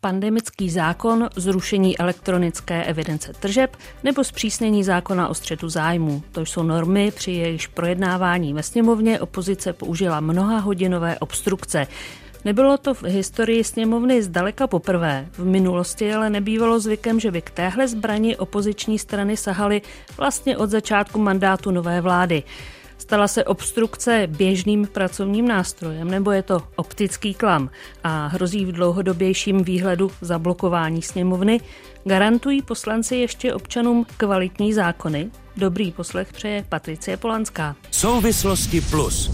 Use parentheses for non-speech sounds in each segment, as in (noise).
pandemický zákon, zrušení elektronické evidence tržeb nebo zpřísnění zákona o střetu zájmu. To jsou normy, při jejichž projednávání ve sněmovně opozice použila mnoha hodinové obstrukce. Nebylo to v historii sněmovny zdaleka poprvé. V minulosti ale nebývalo zvykem, že by k téhle zbrani opoziční strany sahaly vlastně od začátku mandátu nové vlády. Stala se obstrukce běžným pracovním nástrojem, nebo je to optický klam a hrozí v dlouhodobějším výhledu zablokování sněmovny? Garantují poslanci ještě občanům kvalitní zákony? Dobrý poslech přeje Patricie Polanská. Souvislosti plus.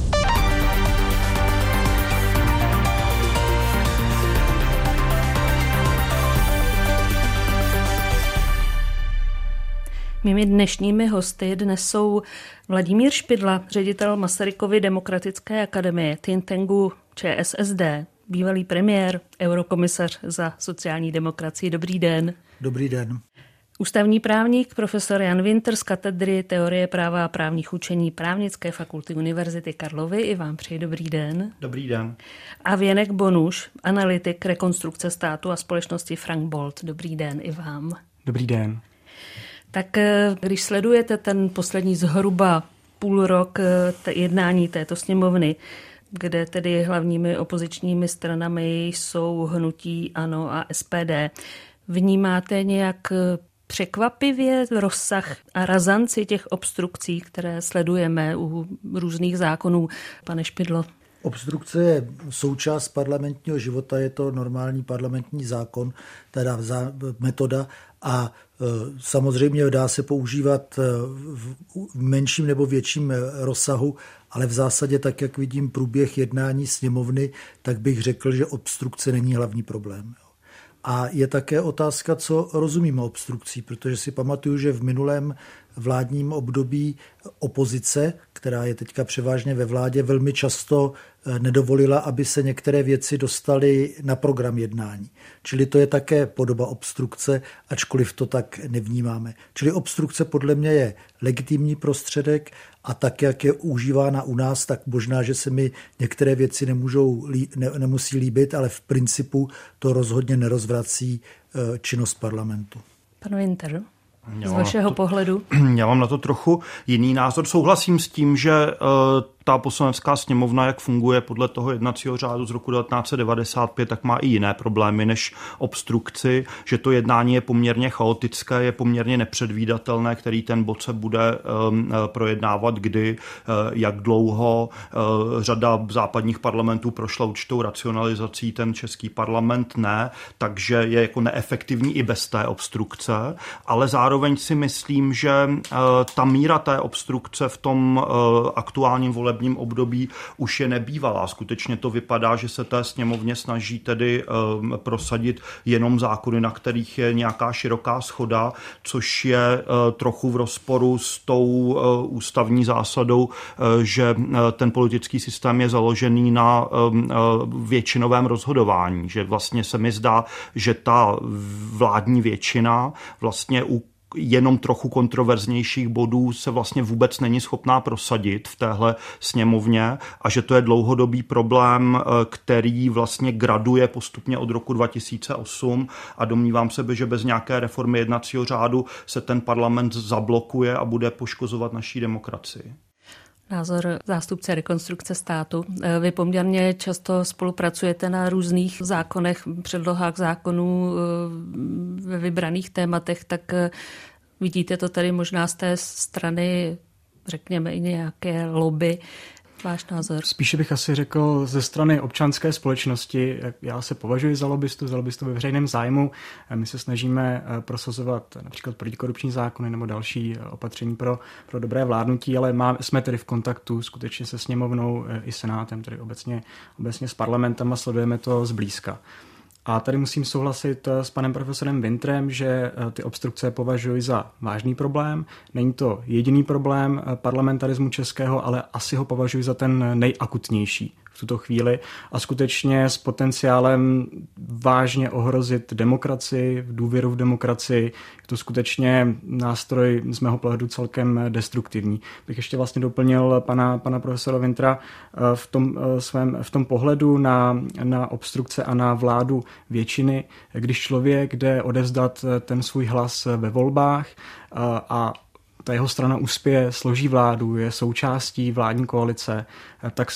Mými dnešními hosty dnes jsou Vladimír Špidla, ředitel Masarykovy demokratické akademie, think tanku ČSSD, bývalý premiér, eurokomisař za sociální demokracii. Dobrý den. Dobrý den. Ústavní právník, profesor Jan Winter z katedry teorie práva a právních učení právnické fakulty Univerzity Karlovy. I vám přeji dobrý den. Dobrý den. A Věnek Bonuš, analytik rekonstrukce státu a společnosti Frank Bolt. Dobrý den i vám. Dobrý den. Tak eh, když sledujete ten poslední zhruba půl rok eh, jednání této sněmovny, kde tedy hlavními opozičními stranami jsou hnutí ANO a SPD, vnímáte nějak eh, překvapivě rozsah a razanci těch obstrukcí, které sledujeme u různých zákonů, pane Špidlo? Obstrukce je součást parlamentního života, je to normální parlamentní zákon, teda metoda a e, samozřejmě dá se používat e, v menším nebo větším e, rozsahu, ale v zásadě tak, jak vidím průběh jednání sněmovny, tak bych řekl, že obstrukce není hlavní problém. A je také otázka, co rozumíme obstrukcí, protože si pamatuju, že v minulém vládním období opozice, která je teďka převážně ve vládě, velmi často eh, nedovolila, aby se některé věci dostaly na program jednání. Čili to je také podoba obstrukce, ačkoliv to tak nevnímáme. Čili obstrukce podle mě je legitimní prostředek a tak, jak je užívána u nás, tak možná, že se mi některé věci nemůžou, ne, nemusí líbit, ale v principu to rozhodně nerozvrací eh, činnost parlamentu. Pan Winter z vašeho to, pohledu? (clears throat) Já mám na to trochu jiný názor. Souhlasím s tím, že uh, ta poslanecká sněmovna, jak funguje podle toho jednacího řádu z roku 1995, tak má i jiné problémy než obstrukci, že to jednání je poměrně chaotické, je poměrně nepředvídatelné, který ten bod se bude um, projednávat, kdy, uh, jak dlouho. Uh, řada západních parlamentů prošla určitou racionalizací, ten český parlament ne, takže je jako neefektivní i bez té obstrukce, ale zároveň si myslím, že uh, ta míra té obstrukce v tom aktuálním volebním volebním období už je nebývalá. Skutečně to vypadá, že se té sněmovně snaží tedy um, prosadit jenom zákony, na kterých je nějaká široká schoda, což je uh, trochu v rozporu s tou uh, ústavní zásadou, uh, že ten politický systém je založený na um, většinovém rozhodování, že vlastně se mi zdá, že ta vládní většina vlastně u jenom trochu kontroverznějších bodů se vlastně vůbec není schopná prosadit v téhle sněmovně a že to je dlouhodobý problém, eh, který vlastně graduje postupně od roku 2008 a domnívám se, že bez nějaké reformy jednacího řádu se ten parlament zablokuje a bude poškozovat naší demokracii. Názor zástupce rekonstrukce státu. Eh, vy poměrně často spolupracujete na různých zákonech, předlohách zákonů eh, ve vybraných tématech, tak eh, vidíte to tady možná z té strany, řekněme, i nějaké lobby váš názor? Spíše bych asi řekl ze strany občanské společnosti. Já se považuji za lobbystu, za lobbystu ve veřejném zájmu. My se snažíme eh, prosazovat například protikorupční zákony nebo další eh, opatření pro, pro dobré vládnutí, ale má, jsme tedy v kontaktu skutečně se sněmovnou eh, i senátem, tedy obecně, obecně s parlamentem a sledujeme to zblízka. A tady musím souhlasit eh, s panem profesorem Wintrem, že eh, ty obstrukce považuji za vážný problém. Není to jediný problém eh, parlamentarismu českého, ale asi ho považuji za ten nejakutnější v tuto chvíli a skutečně s potenciálem vážně ohrozit demokracii, důvěru v demokracii. Je to skutečně nástroj z mého pohledu celkem destruktivní. Bych ještě vlastně doplnil pana, pana profesora Vintra eh, v tom, eh, svém, v tom pohledu na, na obstrukce a na vládu většiny, když člověk jde odevzdat ten svůj hlas ve volbách a ta jeho strana uspěje, složí vládu, je součástí vládní koalice, tak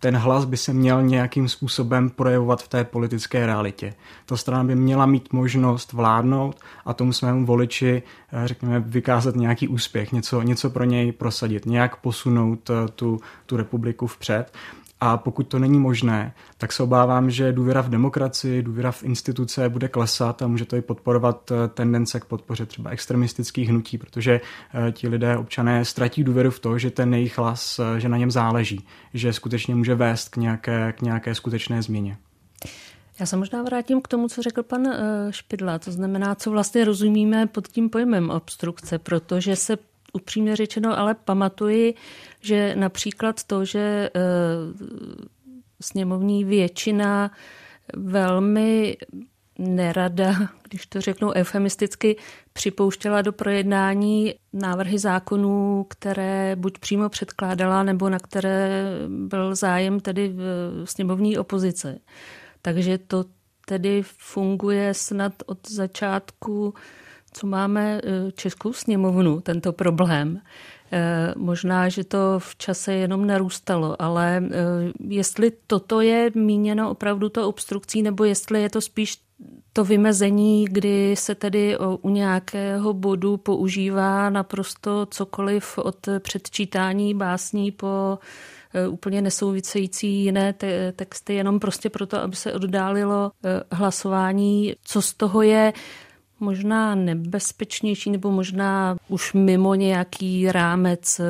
ten hlas by se měl nějakým způsobem projevovat v té politické realitě. Ta strana by měla mít možnost vládnout a tomu svému voliči, eh, řekněme, vykázat nějaký úspěch, něco, něco pro něj prosadit, nějak posunout eh, tu, tu republiku vpřed. A pokud to není možné, tak se obávám, že důvěra v demokracii, důvěra v instituce bude klesat a může to i podporovat eh, tendence k podpoře třeba extremistických hnutí, protože eh, ti lidé, občané, ztratí důvěru v to, že ten jejich hlas, eh, že na něm záleží, že skutečně může vést k nějaké, k nějaké skutečné změně. Já se možná vrátím k tomu, co řekl pan Špidla, to znamená, co vlastně rozumíme pod tím pojmem obstrukce, protože se upřímně řečeno, ale pamatuji, že například to, že eh, sněmovní většina velmi nerada, když to řeknu eufemisticky, připouštěla do projednání návrhy zákonů, které buď přímo předkládala, nebo na které byl zájem tedy v sněmovní opozice. Takže to tedy funguje snad od začátku co máme e, Českou sněmovnu, tento problém. E, možná, že to v čase jenom narůstalo, ale e, jestli toto je míněno opravdu to obstrukcí, nebo jestli je to spíš to vymezení, kdy se tedy u nějakého bodu používá naprosto cokoliv od předčítání básní po úplně nesouvisející jiné te- texty, jenom prostě proto, aby se oddálilo hlasování. Co z toho je možná nebezpečnější nebo možná už mimo nějaký rámec eh,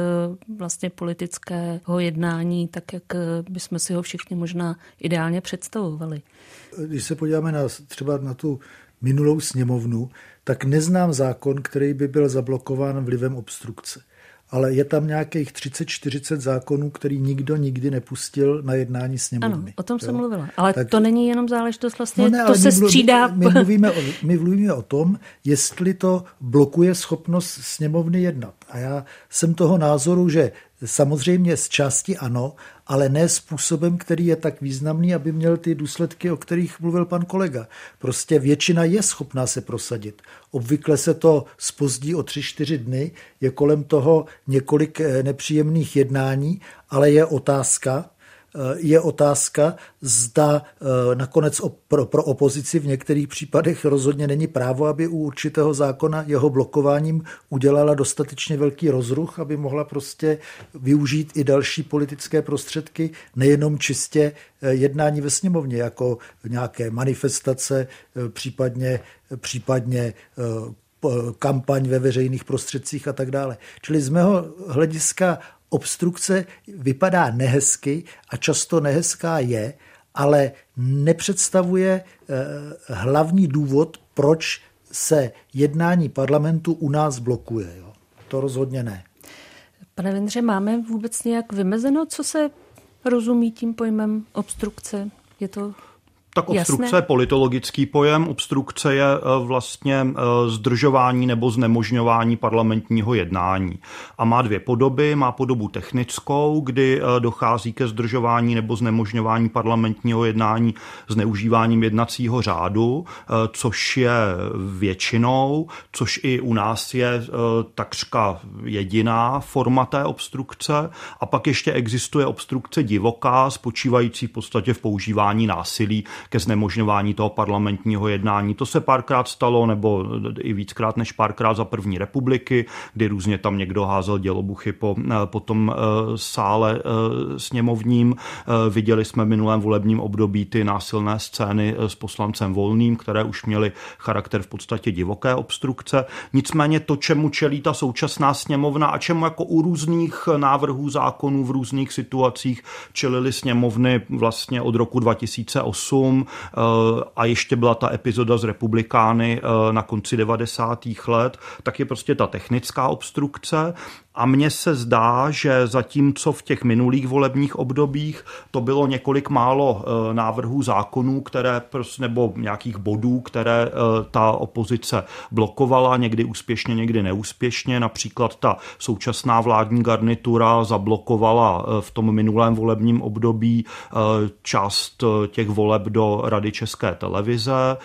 vlastně politického jednání, tak jak eh, bychom si ho všichni možná ideálně představovali. Když se podíváme na, třeba na tu minulou sněmovnu, tak neznám zákon, který by byl zablokován vlivem obstrukce ale je tam nějakých 30-40 zákonů, který nikdo nikdy nepustil na jednání sněmovny. Ano, o tom jo? jsem mluvila. Ale tak, to není jenom záležitost vlastně, no ne, to se mluv, střídá. My, my, mluvíme o, my mluvíme o tom, jestli to blokuje schopnost sněmovny jednat. A já jsem toho názoru, že samozřejmě z části ano, ale ne způsobem, který je tak významný, aby měl ty důsledky, o kterých mluvil pan kolega. Prostě většina je schopná se prosadit. Obvykle se to spozdí o tři čtyři dny, je kolem toho několik eh, nepříjemných jednání, ale je otázka, je otázka, zda eh, nakonec pro, pro opozici v některých případech rozhodně není právo, aby u určitého zákona jeho blokováním udělala dostatečně velký rozruch, aby mohla prostě využít i další politické prostředky, nejenom čistě eh, jednání ve sněmovně, jako nějaké manifestace, případně, případně kampaň ve veřejných prostředcích a tak dále. Čili z mého hlediska obstrukce vypadá nehezky a často nehezká je, ale nepředstavuje eh, hlavní důvod, proč se jednání parlamentu u nás blokuje. Jo. To rozhodně ne. Pane Vindře, máme vůbec nějak vymezeno, co se rozumí tím pojmem obstrukce? Je to tak obstrukce Jasné. je politologický pojem. Obstrukce je eh, vlastně eh, zdržování nebo znemožňování parlamentního jednání. A má dvě podoby. Má podobu technickou, kdy eh, dochází ke zdržování nebo znemožňování parlamentního jednání zneužíváním jednacího řádu, což je většinou, což i u nás je takřka jediná forma té obstrukce. A pak ještě existuje obstrukce divoká, spočívající v podstatě v používání násilí, ke znemožňování toho parlamentního jednání. To se párkrát stalo, nebo i víckrát než párkrát za první republiky, kdy různě tam někdo házel dělobuchy po, po tom eh, sále eh, sněmovním. Eh, viděli jsme v minulém volebním období ty násilné scény s poslancem Volným, které už měly charakter v podstatě divoké obstrukce. Nicméně to, čemu čelí ta současná sněmovna a čemu jako u různých návrhů zákonů v různých situacích čelili sněmovny vlastně od roku 2008, Eh, a ještě byla ta epizoda z republikány eh, na konci 90. let, tak je prostě ta technická obstrukce A mně se zdá, že zatímco v těch minulých volebních obdobích to bylo několik málo eh, návrhů zákonů, které nebo nějakých bodů, které eh, ta opozice blokovala, někdy úspěšně, někdy neúspěšně. Například ta současná vládní garnitura zablokovala eh, v tom minulém volebním období část těch voleb do Rady České televize.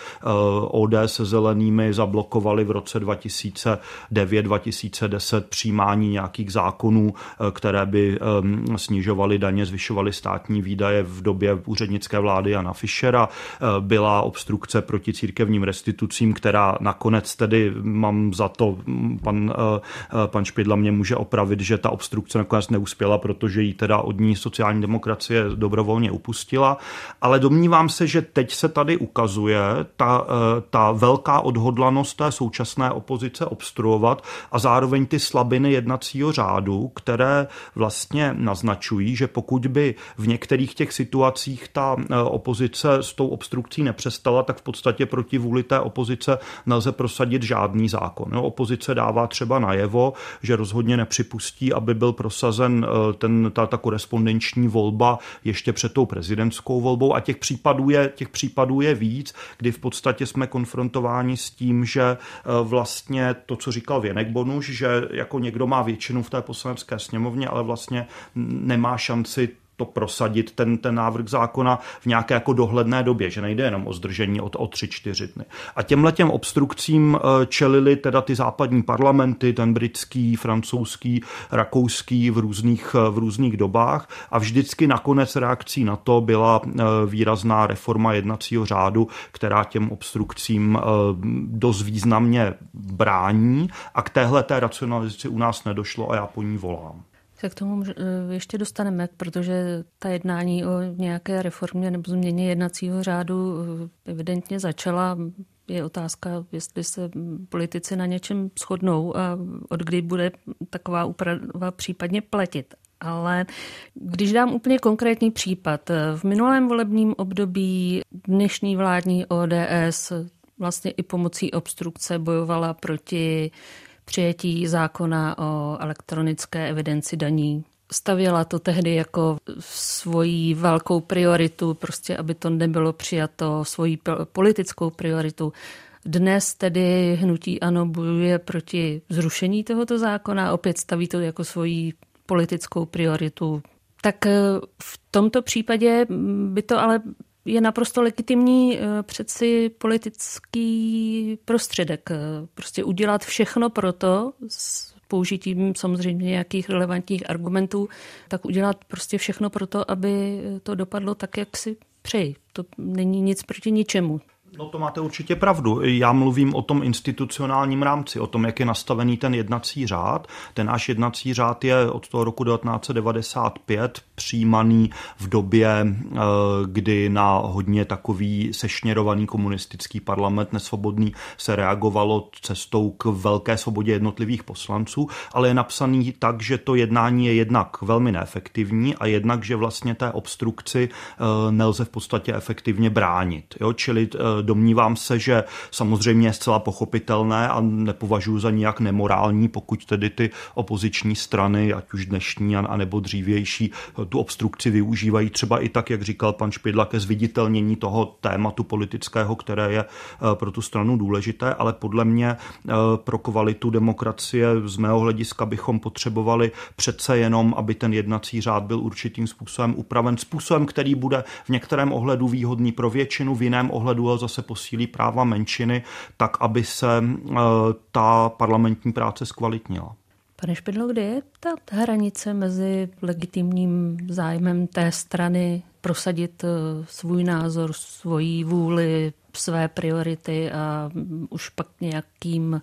ODS se zelenými zablokovali v roce 2009-2010 přijímání nějakých zákonů, eh, které by ehm, snižovaly daně, zvyšovaly státní výdaje v době úřednické vlády Jana Fischera. Eh, byla obstrukce proti církevním restitucím, která nakonec tedy mám za to, pan, eh, pan Špidla mě může opravit, že ta obstrukce nakonec neuspěla, protože jí teda od ní sociální demokracie dobrovolně upustila. Ale domnívám se, že teď se tady ukazuje ta, ta velká odhodlanost té současné opozice obstruovat a zároveň ty slabiny jednacího řádu, které vlastně naznačují, že pokud by v některých těch situacích ta e, opozice s tou obstrukcí nepřestala, tak v podstatě proti vůli té opozice nelze prosadit žádný zákon. No, opozice dává třeba najevo, že rozhodně nepřipustí, aby byl prosazen e, ten, ta, ta korespondenční volba ještě před tou prezidentskou volbou a těch případů je, těch případů je víc, kdy v podstatě jsme konfrontováni s tím, že e, vlastně to, co říkal Věnek Bonuš, že jako někdo má většinu v té poslanecké sněmovně, ale vlastně nemá šanci to prosadit, ten, ten návrh zákona v nějaké jako dohledné době, že nejde jenom o zdržení od o tři, čtyři dny. A těmhle těm obstrukcím eh, čelili teda ty západní parlamenty, ten britský, francouzský, rakouský v různých, eh, v různých dobách. A vždycky nakonec reakcí na to byla eh, výrazná reforma jednacího řádu, která těm obstrukcím dost významně brání. A k téhle té racionalizaci u nás nedošlo a já po ní volám se k tomu eh, ještě dostaneme, protože ta jednání o nějaké reformě nebo změně jednacího řádu eh, evidentně začala. Je otázka, jestli se politici na něčem shodnou a od kdy bude taková úprava případně platit. Ale když dám úplně konkrétní případ, v minulém volebním období dnešní vládní ODS vlastně i pomocí obstrukce bojovala proti přijetí zákona o elektronické evidenci daní. Stavěla to tehdy jako svoji velkou prioritu, prostě aby to nebylo přijato, svoji politickou prioritu. Dnes tedy hnutí ANO bojuje proti zrušení tohoto zákona, opět staví to jako svoji politickou prioritu. Tak v tomto případě by to ale je naprosto legitimní eh, přeci politický prostředek. Eh, prostě udělat všechno pro to, s použitím samozřejmě nějakých relevantních argumentů, tak udělat prostě všechno pro to, aby to dopadlo tak, jak si přeji. To není nic proti ničemu. No to máte určitě pravdu. Já mluvím o tom institucionálním rámci, o tom, jak je nastavený ten jednací řád. Ten náš jednací řád je od toho roku 1995 přijímaný v době, eh, kdy na hodně takový sešněrovaný komunistický parlament nesvobodný se reagovalo cestou k velké svobodě jednotlivých poslanců, ale je napsaný tak, že to jednání je jednak velmi neefektivní a jednak, že vlastně té obstrukci eh, nelze v podstatě efektivně bránit. Jo? Čili eh, domnívám se, že samozřejmě je zcela pochopitelné a nepovažuji za nijak nemorální, pokud tedy ty opoziční strany, ať už dnešní a nebo dřívější, tu obstrukci využívají třeba i tak, jak říkal pan Špidla, ke zviditelnění toho tématu politického, které je eh, pro tu stranu důležité, ale podle mě eh, pro kvalitu demokracie z mého hlediska bychom potřebovali přece jenom, aby ten jednací řád byl určitým způsobem upraven, způsobem, který bude v některém ohledu výhodný pro většinu, v jiném ohledu zase se posílí práva menšiny, tak aby se eh, ta parlamentní práce zkvalitnila. Pane Špidlo, kde je ta hranice mezi legitimním zájmem té strany prosadit eh, svůj názor, svoji vůli, své priority a už pak nějakým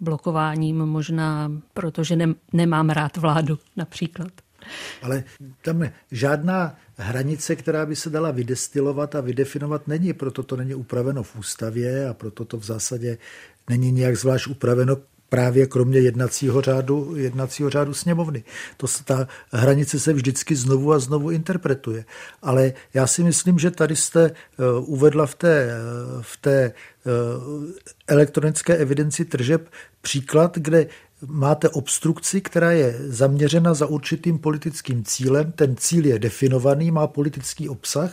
blokováním možná, protože ne, nemám rád vládu například? Ale tam žádná hranice, která by se dala vydestilovat a vydefinovat, není. Proto to není upraveno v ústavě a proto to v zásadě není nějak zvlášť upraveno právě kromě jednacího řádu, jednacího řádu sněmovny. To, ta hranice se vždycky znovu a znovu interpretuje. Ale já si myslím, že tady jste uvedla v té, v té elektronické evidenci tržeb příklad, kde máte obstrukci, která je zaměřena za určitým politickým cílem. Ten cíl je definovaný, má politický obsah.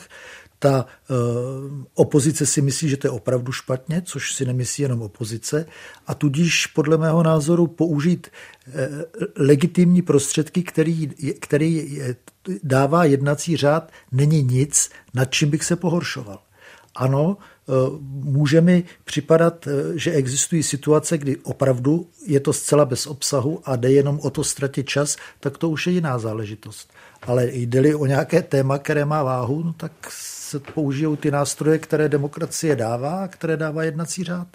Ta e, opozice si myslí, že to je opravdu špatně, což si nemyslí jenom opozice. A tudíž podle mého názoru použít e, legitimní prostředky, který, který dává jednací řád, není nic, nad čím bych se pohoršoval. Ano, Eh, může mi připadat, eh, že existují situace, kdy opravdu je to zcela bez obsahu a jde jenom o to ztratit čas, tak to už je jiná záležitost. Ale jde-li o nějaké téma, které má váhu, no tak se použijou ty nástroje, které demokracie dává a které dává jednací řád.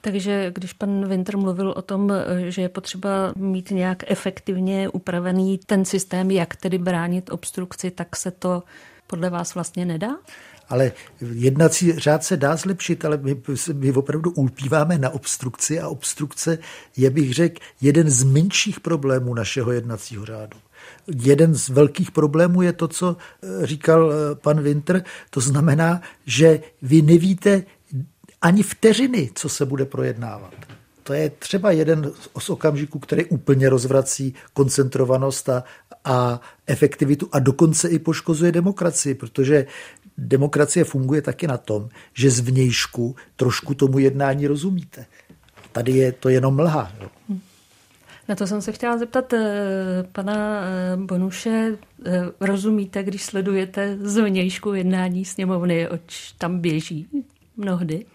Takže když pan Winter mluvil o tom, eh, že je potřeba mít nějak efektivně upravený ten systém, jak tedy bránit obstrukci, tak se to podle vás vlastně nedá? Ale jednací řád se dá zlepšit, ale my, my opravdu ulpíváme na obstrukci a obstrukce je, bych řekl, jeden z menších problémů našeho jednacího řádu. Jeden z velkých problémů je to, co eh, říkal eh, pan Winter, to znamená, že vy nevíte ani vteřiny, co se bude projednávat. To je třeba jeden z okamžiků, který úplně rozvrací koncentrovanost a, a efektivitu a dokonce i poškozuje demokracii, protože demokracie funguje taky na tom, že z vnějšku trošku tomu jednání rozumíte. Tady je to jenom mlha. Jo. Na to jsem se chtěla zeptat eh, pana eh, Bonuše. Eh, rozumíte, když sledujete z vnějšku jednání sněmovny, oč tam běží mnohdy?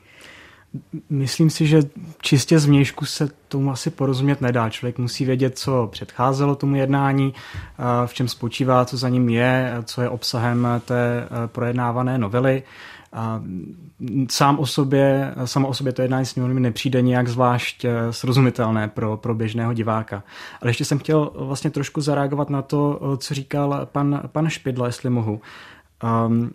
Myslím si, že čistě z vnějšku se tomu asi porozumět nedá. Člověk musí vědět, co předcházelo tomu jednání, v čem spočívá, co za ním je, co je obsahem té projednávané novely. Sám o sobě, samo o sobě to jednání s ním nepřijde nějak zvlášť srozumitelné pro, pro běžného diváka. Ale ještě jsem chtěl vlastně trošku zareagovat na to, co říkal pan, pan Špidla, jestli mohu. Um,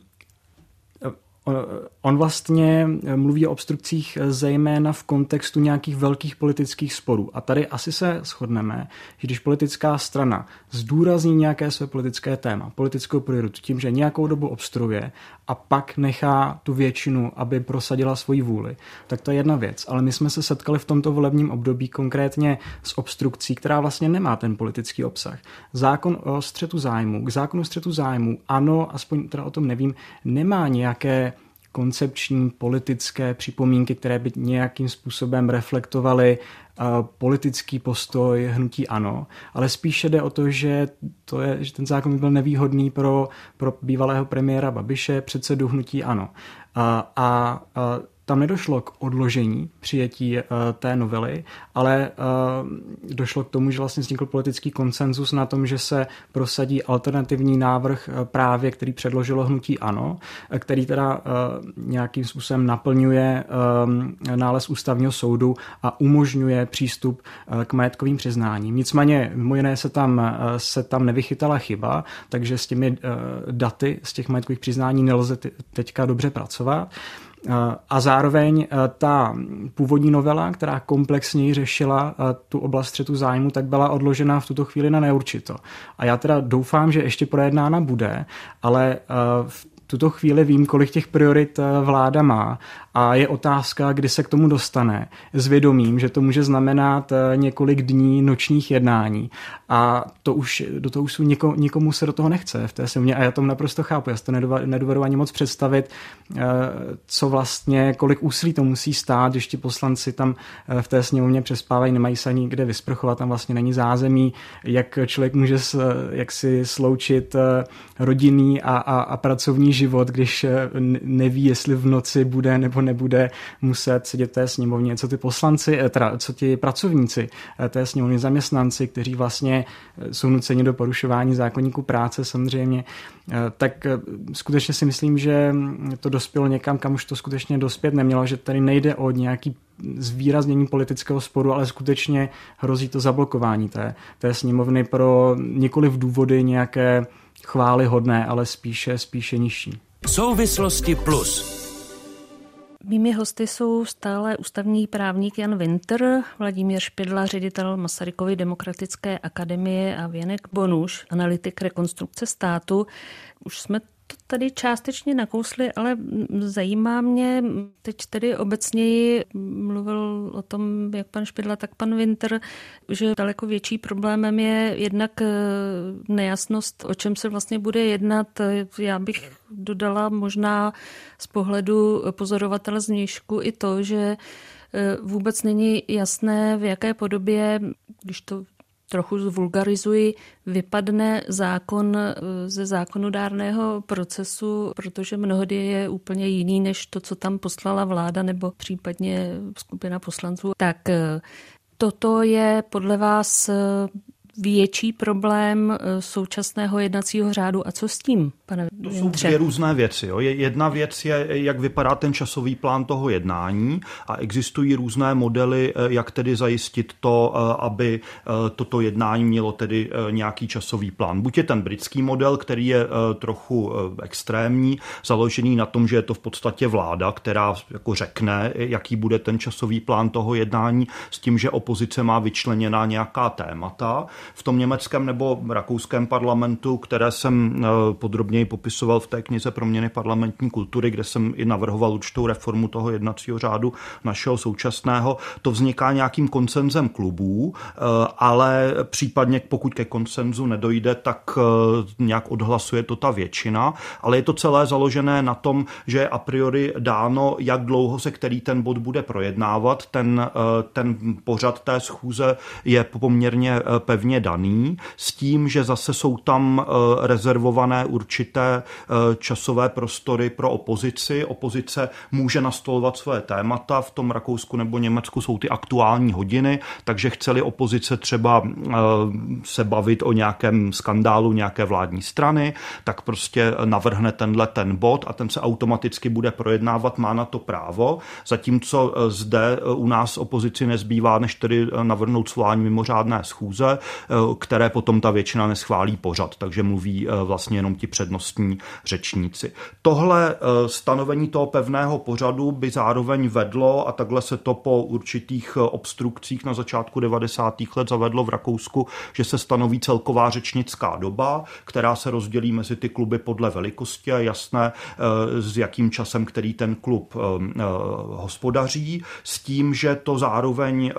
On vlastně eh, mluví o obstrukcích eh, zejména v kontextu nějakých velkých politických sporů. A tady asi se shodneme, že když politická strana zdůrazní nějaké své politické téma, politickou prioritu tím, že nějakou dobu obstruuje a pak nechá tu většinu, aby prosadila svoji vůli, tak to je jedna věc. Ale my jsme se setkali v tomto volebním období konkrétně s obstrukcí, která vlastně nemá ten politický obsah. Zákon o střetu zájmu, k zákonu střetu zájmu, ano, aspoň teda o tom nevím, nemá nějaké koncepční politické připomínky, které by nějakým způsobem reflektovaly uh, politický postoj hnutí ano, ale spíše jde o to, že, to je, že ten zákon by byl nevýhodný pro, pro bývalého premiéra Babiše, předsedu hnutí ano. A, a, a tam nedošlo k odložení přijetí uh, té novely, ale uh, došlo k tomu, že vlastně vznikl politický konsenzus na tom, že se prosadí alternativní návrh uh, právě, který předložilo hnutí ANO, který teda nějakým způsobem naplňuje nález ústavního soudu a umožňuje přístup k majetkovým přiznáním. Nicméně mimo jiné se tam, se tam nevychytala chyba, takže s těmi daty z těch majetkových přiznání nelze teďka dobře pracovat. A zároveň eh, ta původní novela, která komplexněji řešila eh, tu oblast střetu zájmu, tak byla odložena v tuto chvíli na neurčito. A já teda doufám, že ještě projednána bude, ale eh, v tuto chvíli vím, kolik těch priorit vláda má a je otázka, kdy se k tomu dostane. S vědomím, že to může znamenat eh, několik dní nočních jednání a to už, do toho už jsou něko, nikomu se do toho nechce v té silně a já to naprosto chápu. Já si to nedovedu ani moc představit, eh, co vlastně, kolik úsilí to musí stát, když ti poslanci tam eh, v té sněmovně přespávají, nemají se ani kde vysprchovat, tam vlastně není zázemí, jak člověk může jak si sloučit rodinný a, a, a pracovní život, když neví, jestli v noci bude nebo nebude muset sedět té sněmovně, co ty poslanci, eh, teda co ti pracovníci eh, té sněmovny, zaměstnanci, kteří vlastně eh, jsou nuceni do porušování zákonníku práce samozřejmě, tak skutečně si myslím, že to dospělo někam, kam už to skutečně dospět nemělo, že tady nejde o nějaký zvýraznění politického sporu, ale skutečně hrozí to zablokování té, té sněmovny pro nikoli v důvody nějaké chvály hodné, ale spíše, spíše nižší. Souvislosti plus. Mými hosty jsou stále ústavní právník Jan Winter, Vladimír Špidla, ředitel Masarykovy demokratické akademie a Věnek Bonuš, analytik rekonstrukce státu. Už jsme to tady částečně nakousli, ale zajímá mě, teď tedy obecněji mluvil o tom, jak pan Špidla, tak pan Winter, že daleko větší problémem je jednak eh, nejasnost, o čem se vlastně bude jednat. Já bych dodala možná z pohledu pozorovatele z Měšku i to, že eh, vůbec není jasné, v jaké podobě, když to trochu zvulgarizuji, vypadne zákon eh, ze zákonodárného procesu, protože mnohdy je úplně jiný než to, co tam poslala vláda nebo případně skupina poslanců. Tak eh, toto je podle vás eh, větší problém současného jednacího řádu a co s tím? pane To jsou dvě různé věci. Jo. Jedna věc je, jak vypadá ten časový plán toho jednání a existují různé modely, eh, jak tedy zajistit to, eh, aby eh, toto jednání mělo tedy nějaký časový plán. Buď je ten britský model, který je trochu extrémní, založený na tom, že je to v podstatě vláda, která jako řekne, jaký bude ten časový plán toho jednání, s tím, že opozice má vyčleněná nějaká témata. V tom německém nebo rakouském parlamentu, které jsem podrobně podrobněji popisoval v té knize Proměny parlamentní kultury, kde jsem i navrhoval určitou reformu toho jednacího řádu našeho současného. To vzniká nějakým koncenzem klubů, eh, ale případně pokud ke koncenzu nedojde, tak eh, nějak odhlasuje to ta většina, ale je to celé založené na tom, že je a priori dáno, jak dlouho se který ten bod bude projednávat. Ten, eh, ten pořad té schůze je poměrně pevně daný, s tím, že zase jsou tam rezervované určité eh, časové prostory pro opozici. Opozice může nastolovat své témata, v tom Rakousku nebo Německu jsou ty aktuální hodiny, takže chceli opozice třeba eh, se bavit o nějakém skandálu nějaké vládní strany, tak prostě navrhne tenhle ten bod a ten se automaticky bude projednávat, má na to právo, zatímco eh, zde u nás opozici nezbývá, než tedy navrhnout svolání mimořádné schůze, které potom ta většina neschválí pořad, takže mluví vlastně jenom ti přednostní řečníci. Tohle eh, stanovení toho pevného pořadu by zároveň vedlo, a takhle se to po určitých eh, obstrukcích na začátku 90. let zavedlo v Rakousku, že se stanoví celková řečnická doba, která se rozdělí mezi ty kluby podle velikosti a jasné, eh, s jakým časem, který ten klub hospodaří, s tím, že to zároveň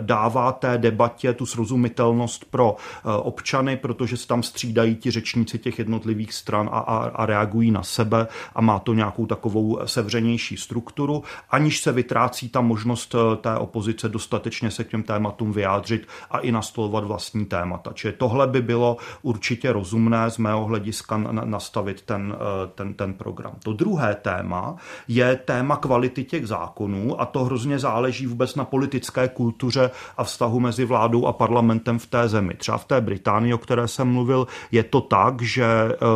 dává té debatě tu srozumitelnost pro občany, protože se tam střídají ti řečníci těch jednotlivých stran a, a, a reagují na sebe a má to nějakou takovou sevřenější strukturu, aniž se vytrácí ta možnost eh, té opozice dostatečně se k těm tématům vyjádřit a i nastolovat vlastní témata. Čili tohle by bylo určitě rozumné z mého hlediska nastavit ten, eh, ten, ten program. To druhé téma je téma kvality těch zákonů a to hrozně záleží vůbec na politické kultuře a vztahu mezi vládou a parlamentem v té zemi. Třeba v té Británii, o které jsem mluvil, je to tak, že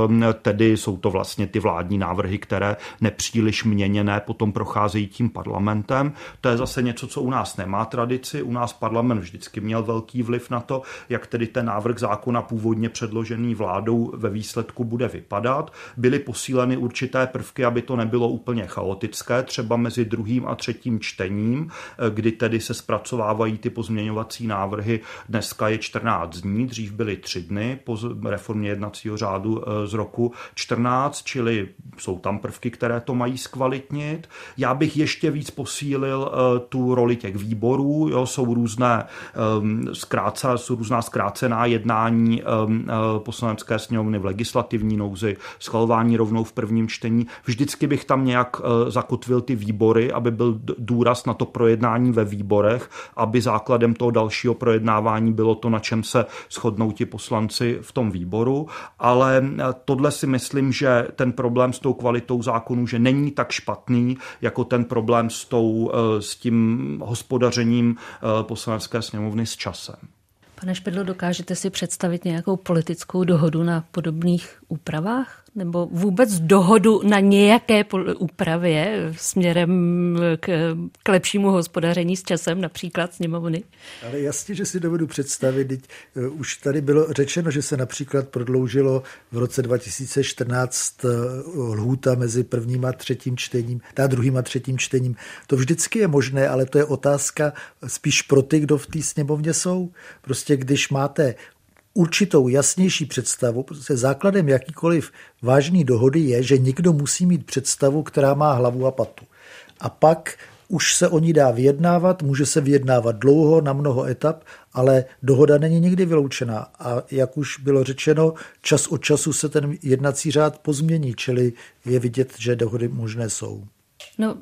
um, tedy jsou to vlastně ty vládní návrhy, které nepříliš měněné potom procházejí tím parlamentem. To je zase něco, co u nás nemá tradici. U nás parlament vždycky měl velký vliv na to, jak tedy ten návrh zákona původně předložený vládou ve výsledku bude vypadat. Byly posíleny určité prvky, aby to nebylo úplně chaotické, třeba mezi druhým a třetím čtením, kdy tedy se zpracovávají ty pozměňovací návrhy. Dneska je 14 dní, dřív byly 3 dny po reformě jednacího řádu eh, z roku roku 14, čili jsou tam prvky, které to mají zkvalitnit. Já bych ještě víc posílil uh, tu roli těch výborů, jo, jsou různé zkrátce, jsou různá zkrácená jednání uh, poslanecké sněmovny v legislativní nouzi, schvalování rovnou v prvním čtení. Vždycky bych tam nějak zakotvil ty výbory, aby byl důraz na to projednání ve výborech, aby základem toho dalšího projednávání bylo to, na čem se shodnou ti poslanci v tom výboru, ale tohle tohle si myslím, že ten problém s tou kvalitou zákonů, že není tak špatný, jako ten problém s, tou, eh, s tím hospodařením eh, poslanecké sněmovny s časem. Pane Špidlo, dokážete si představit nějakou politickou dohodu na podobných úpravách? Nebo vůbec dohodu na nějaké úpravě směrem k, k lepšímu hospodaření s časem, například sněmovny? Ale jasně, že si dovedu představit. Teď, uh, už tady bylo řečeno, že se například prodloužilo v roce 2014 uh, lhůta mezi prvním a třetím čtením, ta druhým a třetím čtením. To vždycky je možné, ale to je otázka spíš pro ty, kdo v té sněmovně jsou. Prostě když máte určitou jasnější představu, protože základem jakýkoliv vážný dohody je, že někdo musí mít představu, která má hlavu a patu. A pak už se o ní dá vyjednávat, může se vyjednávat dlouho, na mnoho etap, ale dohoda není nikdy vyloučená. A jak už bylo řečeno, čas od času se ten jednací řád pozmění, čili je vidět, že dohody možné jsou. No,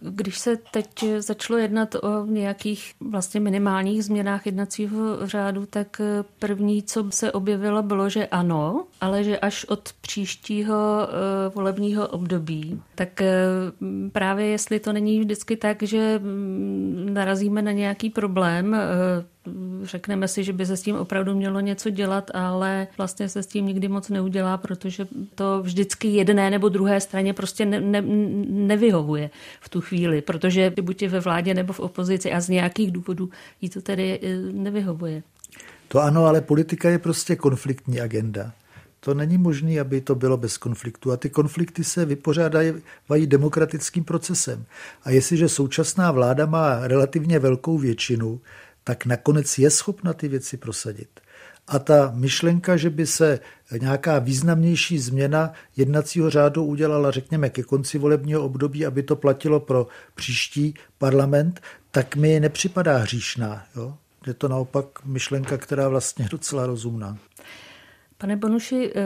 když se teď začalo jednat o nějakých vlastně minimálních změnách jednacího řádu, tak první, co se objevilo, bylo, že ano, ale že až od příštího eh, volebního období. Tak eh, právě jestli to není vždycky tak, že mm, narazíme na nějaký problém, eh, řekneme si, že by se s tím opravdu mělo něco dělat, ale vlastně se s tím nikdy moc neudělá, protože to vždycky jedné nebo druhé straně prostě ne, ne, nevyhovuje v tu chvíli, protože buď je ve vládě nebo v opozici a z nějakých důvodů jí to tedy nevyhovuje. To ano, ale politika je prostě konfliktní agenda. To není možné, aby to bylo bez konfliktu. A ty konflikty se vypořádají demokratickým procesem. A jestliže současná vláda má relativně velkou většinu, tak nakonec je schopna ty věci prosadit. A ta myšlenka, že by se nějaká významnější změna jednacího řádu udělala, řekněme, ke konci volebního období, aby to platilo pro příští parlament, tak mi nepřipadá hříšná. Jo? Je to naopak myšlenka, která vlastně je docela rozumná. Pane Bonuši, eh,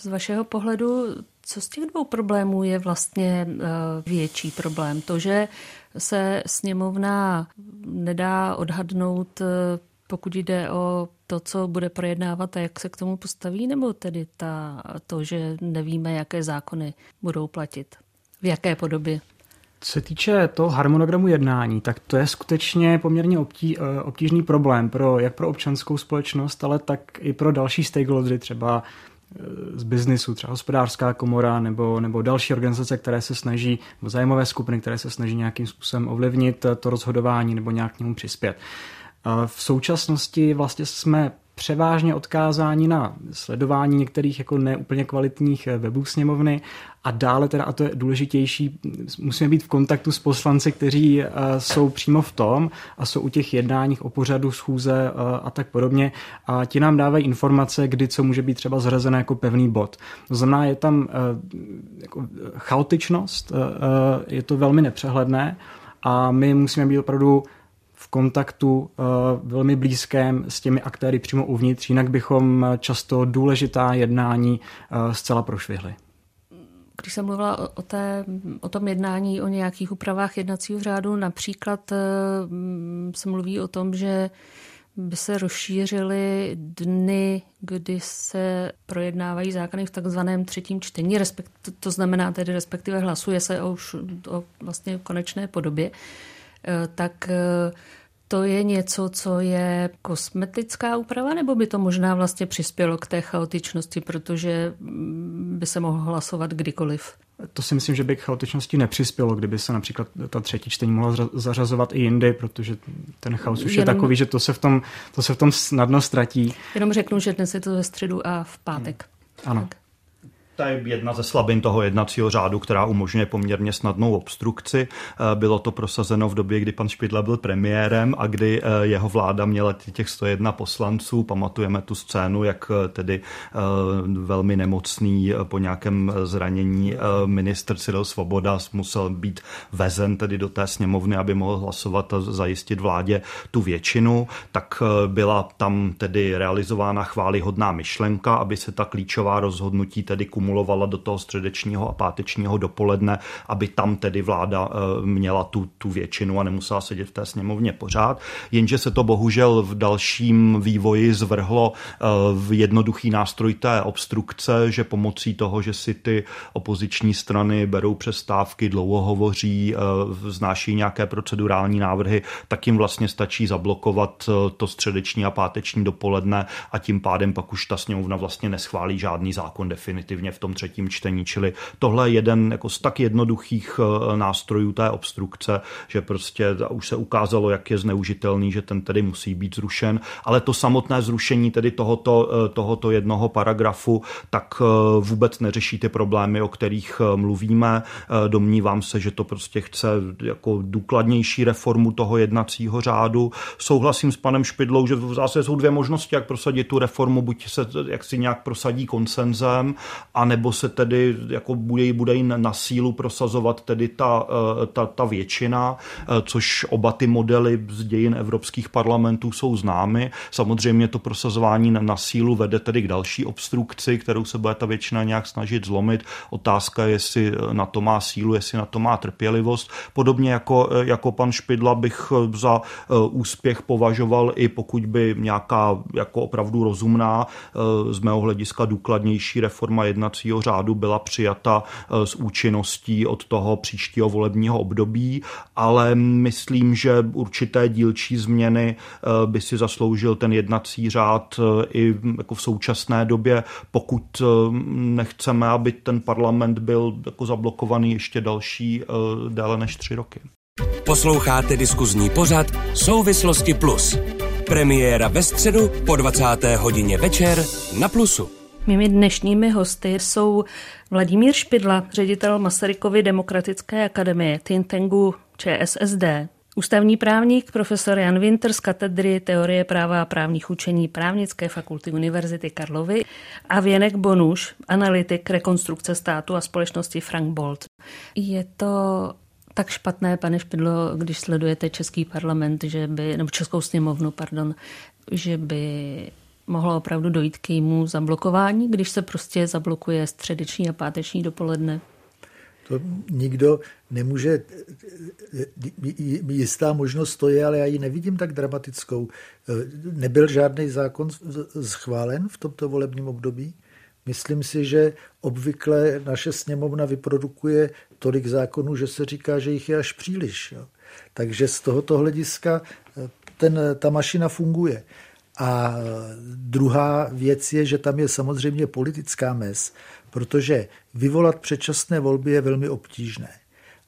z vašeho pohledu, co z těch dvou problémů je vlastně eh, větší problém? To, že se sněmovna nedá odhadnout, eh, pokud jde o to, co bude projednávat a jak se k tomu postaví, nebo tedy ta, to, že nevíme, jaké zákony budou platit? V jaké podobě? Co se týče toho harmonogramu jednání, tak to je skutečně poměrně obtí, eh, obtížný problém pro, jak pro občanskou společnost, ale tak i pro další stakeholdery, třeba z biznisu, třeba hospodářská komora nebo, nebo další organizace, které se snaží, nebo zájmové skupiny, které se snaží nějakým způsobem ovlivnit to rozhodování nebo nějak k němu přispět. V současnosti vlastně jsme převážně odkázáni na sledování některých jako neúplně kvalitních eh, webů sněmovny a dále teda, a to je důležitější, musíme být v kontaktu s poslanci, kteří uh, jsou přímo v tom a jsou u těch jednáních o pořadu schůze uh, a tak podobně a ti nám dávají informace, kdy co může být třeba zrazené jako pevný bod. To znamená, je tam jako chaotičnost, je to velmi nepřehledné a my musíme být opravdu v kontaktu uh, velmi blízkém s těmi aktéry přímo uvnitř, jinak bychom často důležitá jednání uh, zcela prošvihli. Když jsem mluvila o, té, o tom jednání o nějakých úpravách jednacího řádu, například uh, se mluví o tom, že by se rozšířily dny, kdy se projednávají zákony v takzvaném třetím čtení, respekt, to znamená tedy respektive hlasuje se o, už, o vlastně konečné podobě. Uh, Eh, tak eh, to je něco, co je kosmetická úprava, nebo by to možná vlastně přispělo k té chaotičnosti, protože mm, by se mohlo hlasovat kdykoliv? To si myslím, že by k chaotičnosti nepřispělo, kdyby se například ta třetí čtení mohla zařazovat i jindy, protože ten chaos už Jenom... je takový, že to se v tom, to se v tom snadno ztratí. Jenom řeknu, že dnes je to ve středu a v pátek. Hmm. Ano. Tak. To je jedna ze slabin toho jednacího řádu, která umožňuje poměrně snadnou obstrukci. Eh, bylo to prosazeno v době, kdy pan Špidla byl premiérem a kdy eh, jeho vláda měla těch 101 poslanců. Pamatujeme tu scénu, jak eh, tedy velmi nemocný po nějakém zranění ministr Cyril Svoboda musel být vezen tedy do té sněmovny, aby mohl hlasovat a zajistit vládě tu většinu. Tak byla tam tedy realizována chválihodná myšlenka, aby se ta klíčová rozhodnutí tedy kumulovala naformulovala do toho středečního a pátečního dopoledne, aby tam tedy vláda měla tu, tu většinu a nemusela sedět v té sněmovně pořád. Jenže se to bohužel v dalším vývoji zvrhlo v jednoduchý nástroj té obstrukce, že pomocí toho, že si ty opoziční strany berou přestávky, dlouho hovoří, znáší nějaké procedurální návrhy, tak jim vlastně stačí zablokovat to středeční a páteční dopoledne a tím pádem pak už ta sněmovna vlastně neschválí žádný zákon definitivně v tom třetím čtení. Čili tohle je jeden jako z tak jednoduchých eh, nástrojů té obstrukce, že prostě už se ukázalo, jak je zneužitelný, že ten tedy musí být zrušen, ale to samotné zrušení tedy tohoto, eh, tohoto jednoho paragrafu tak eh, vůbec neřeší ty problémy, o kterých mluvíme. Domnívám se, že to prostě chce jako důkladnější reformu toho jednacího řádu. Souhlasím s panem Špidlou, že v zásadě jsou dvě možnosti, jak prosadit tu reformu, buď se jak si nějak prosadí konsenzem, anebo se tedy jako bude, bude na sílu prosazovat tedy ta, eh, ta, ta většina, eh, což oba ty modely z dějin evropských parlamentů jsou známy. Samozřejmě to prosazování na, na sílu vede tedy k další obstrukci, kterou se bude ta většina nějak snažit zlomit. Otázka je, jestli na to má sílu, jestli na to má trpělivost. Podobně jako, eh, jako pan Špidla bych za úspěch považoval i pokud by nějaká jako opravdu rozumná z mého hlediska důkladnější reforma jednacího řádu byla přijata eh, s účinností od toho příštího volebního období, ale myslím, že určité dílčí změny eh, by si zasloužil ten jednací řád eh, i jako v současné době, pokud nechceme, aby ten parlament byl jako zablokovaný ještě další déle než tři roky. Posloucháte diskuzní pořad Souvislosti Plus. Premiéra ve středu po 20. hodině večer na Plusu. Mými dnešními hosty jsou Vladimír Špidla, ředitel Masarykovy demokratické akademie Tintengu ČSSD, Ústavní právník profesor Jan Winter z katedry teorie práva a právních učení právnické fakulty Univerzity Karlovy a Věnek Bonuš, analytik rekonstrukce státu a společnosti Frank Bolt. Je to tak špatné, pane Špidlo, když sledujete český parlament, že by, nebo českou sněmovnu, pardon, že by mohlo opravdu dojít k jejímu zablokování, když se prostě zablokuje středeční a páteční dopoledne? To nikdo nemůže, jistá možnost to je, ale já ji nevidím tak dramatickou. Nebyl žádný zákon schválen v tomto volebním období? Myslím si, že obvykle naše sněmovna vyprodukuje tolik zákonů, že se říká, že jich je až příliš. Takže z tohoto hlediska eh, ten, ta mašina funguje. A druhá věc je, že tam je samozřejmě politická mez, protože vyvolat předčasné volby je velmi obtížné.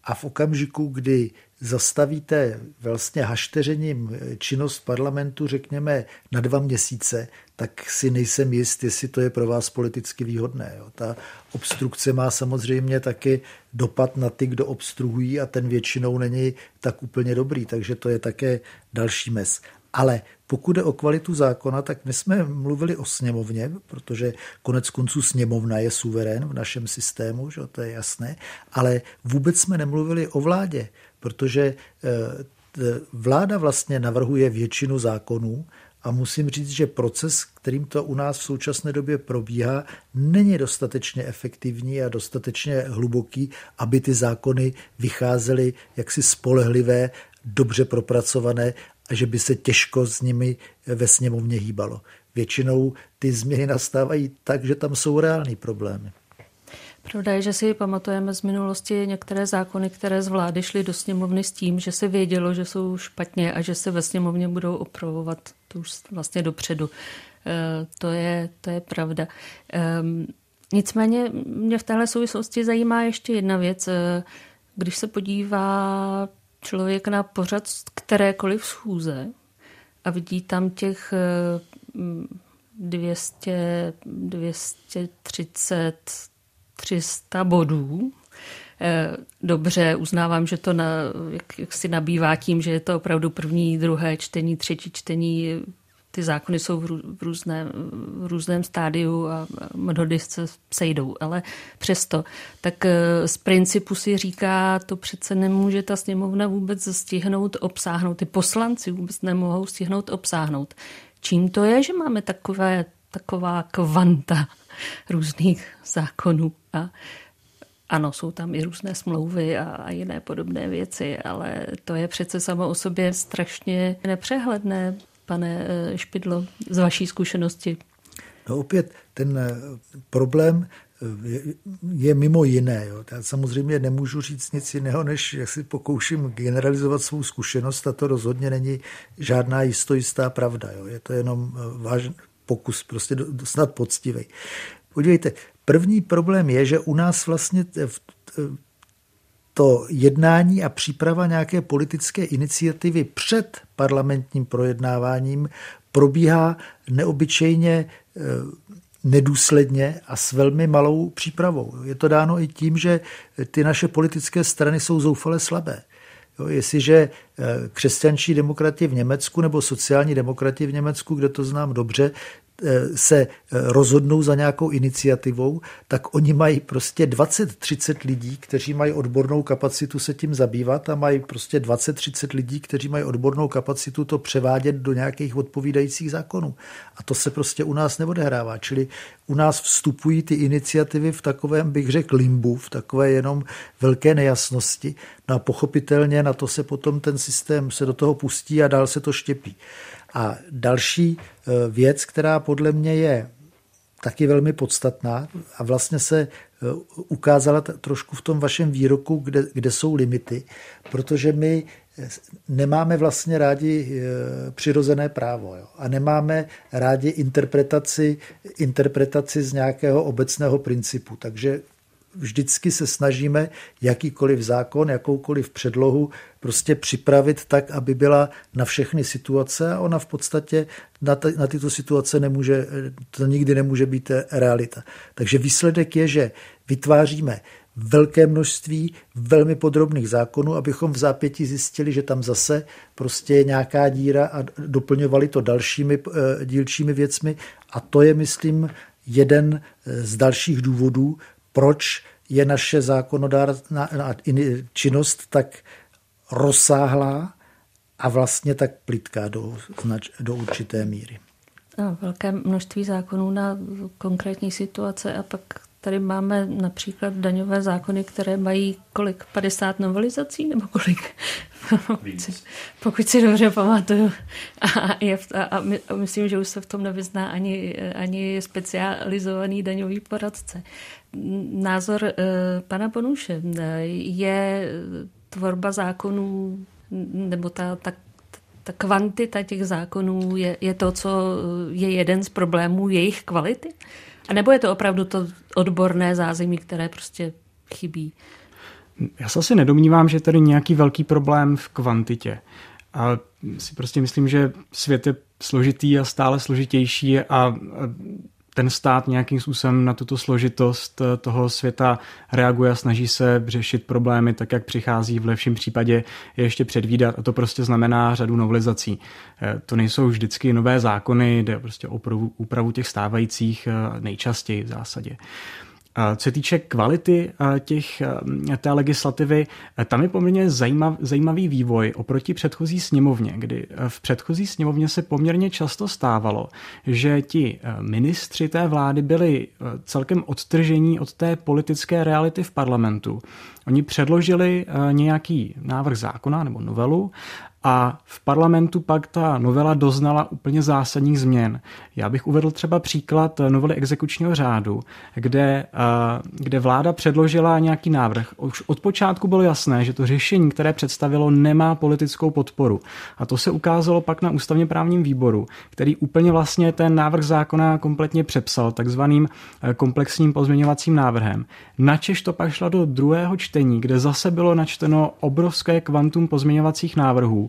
A v okamžiku, kdy zastavíte vlastně hašteřením činnost parlamentu, řekněme, na dva měsíce, tak si nejsem jist, jestli to je pro vás politicky výhodné. Jo. Ta obstrukce má samozřejmě taky dopad na ty, kdo obstruují a ten většinou není tak úplně dobrý, takže to je také další mes. Ale pokud je o kvalitu zákona, tak my jsme mluvili o sněmovně, protože konec konců sněmovna je suverén v našem systému, že to je jasné, ale vůbec jsme nemluvili o vládě, protože eh, vláda vlastně navrhuje většinu zákonů a musím říct, že proces, kterým to u nás v současné době probíhá, není dostatečně efektivní a dostatečně hluboký, aby ty zákony vycházely jaksi spolehlivé, dobře propracované a že by se těžko s nimi ve sněmovně hýbalo. Většinou ty změny nastávají tak, že tam jsou reální problémy. Pravda je, že si pamatujeme z minulosti některé zákony, které z vlády šly do sněmovny s tím, že se vědělo, že jsou špatně a že se ve sněmovně budou opravovat to už vlastně dopředu. E, to je, to je pravda. Ehm, nicméně mě v téhle souvislosti zajímá ještě jedna věc. E, když se podívá člověk na pořad kterékoliv schůze a vidí tam těch 200, 230, 300 bodů, eh, Dobře, uznávám, že to na, jak, jak si nabývá tím, že je to opravdu první, druhé čtení, třetí čtení, ty zákony jsou v, různém, v různém stádiu a mnohdy se sejdou, ale přesto. Tak eh, z principu si říká, to přece nemůže ta sněmovna vůbec stihnout obsáhnout, ty poslanci vůbec nemohou stihnout obsáhnout. Čím to je, že máme takové taková kvanta různých zákonů a ano, jsou tam i různé smlouvy a, a jiné podobné věci, ale to je přece samo o sobě strašně nepřehledné, pane eh, Špidlo, z vaší zkušenosti. No opět, ten eh, problém je, je mimo jiné. Jo. Já samozřejmě nemůžu říct nic jiného, než jak si pokouším generalizovat svou zkušenost a to rozhodně není žádná jistá pravda. Jo. Je to jenom eh, váž, pokus, prostě snad poctivý. Podívejte, první problém je, že u nás vlastně to jednání a příprava nějaké politické iniciativy před parlamentním projednáváním probíhá neobyčejně eh, nedůsledně a s velmi malou přípravou. Je to dáno i tím, že ty naše politické strany jsou zoufale slabé. Jo, jestliže eh, křesťančí demokrati v Německu nebo sociální demokrati v Německu, kde to znám dobře, se eh, rozhodnou za nějakou iniciativou, tak oni mají prostě 20-30 lidí, kteří mají odbornou kapacitu se tím zabývat a mají prostě 20-30 lidí, kteří mají odbornou kapacitu to převádět do nějakých odpovídajících zákonů. A to se prostě u nás neodehrává. Čili u nás vstupují ty iniciativy v takovém, bych řekl, limbu, v takové jenom velké nejasnosti. No a pochopitelně na to se potom ten systém se do toho pustí a dál se to štěpí. A další eh, věc, která podle mě je taky velmi podstatná a vlastně se eh, ukázala trošku v tom vašem výroku, kde, kde jsou limity, protože my eh, nemáme vlastně rádi přirozené právo jo? a nemáme rádi interpretaci, interpretaci z nějakého obecného principu. Takže vždycky se snažíme jakýkoliv zákon, jakoukoliv předlohu prostě připravit tak, aby byla na všechny situace a ona v podstatě na, t- na tyto situace nemůže, to nikdy nemůže být realita. Takže výsledek je, že vytváříme velké množství velmi podrobných zákonů, abychom v zápěti zjistili, že tam zase prostě je nějaká díra a doplňovali to dalšími eh, dílčími věcmi. A to je, myslím, jeden z dalších důvodů, proč je naše zákonodárná činnost tak rozsáhlá a vlastně tak plitká do, do určité míry. No, velké množství zákonů na konkrétní situace a pak tady máme například daňové zákony, které mají kolik? 50 novelizací nebo kolik? (laughs) Víc. Pokud si dobře pamatuju. A, je, a, a, my, a myslím, že už se v tom nevyzná ani, ani specializovaný daňový poradce. Názor uh, pana Bonuše je tvorba zákonů nebo ta, ta, ta kvantita těch zákonů je, je to, co je jeden z problémů jejich kvality? A nebo je to opravdu to odborné zázemí, které prostě chybí? Já se asi nedomnívám, že je tady nějaký velký problém v kvantitě. A si prostě myslím, že svět je složitý a stále složitější a ten stát nějakým způsobem na tuto složitost eh, toho světa reaguje a snaží se řešit problémy tak, jak přichází v lepším případě je ještě předvídat a to prostě znamená řadu novelizací. Eh, to nejsou vždycky nové zákony, jde prostě o úpravu těch stávajících eh, nejčastěji v zásadě. Co se týče kvality těch, té legislativy, tam je poměrně zajímav, zajímavý vývoj oproti předchozí sněmovně, kdy v předchozí sněmovně se poměrně často stávalo, že ti ministři té vlády byli celkem odtržení od té politické reality v parlamentu. Oni předložili nějaký návrh zákona nebo novelu a v parlamentu pak ta novela doznala úplně zásadních změn. Já bych uvedl třeba příklad novely exekučního řádu, kde, eh, kde vláda předložila nějaký návrh. Už od počátku bylo jasné, že to řešení, které představilo, nemá politickou podporu. A to se ukázalo pak na ústavně právním výboru, který úplně vlastně ten návrh zákona kompletně přepsal takzvaným eh, komplexním pozměňovacím návrhem. Načež to pak šlo do druhého čtení, kde zase bylo načteno obrovské kvantum pozměňovacích návrhů,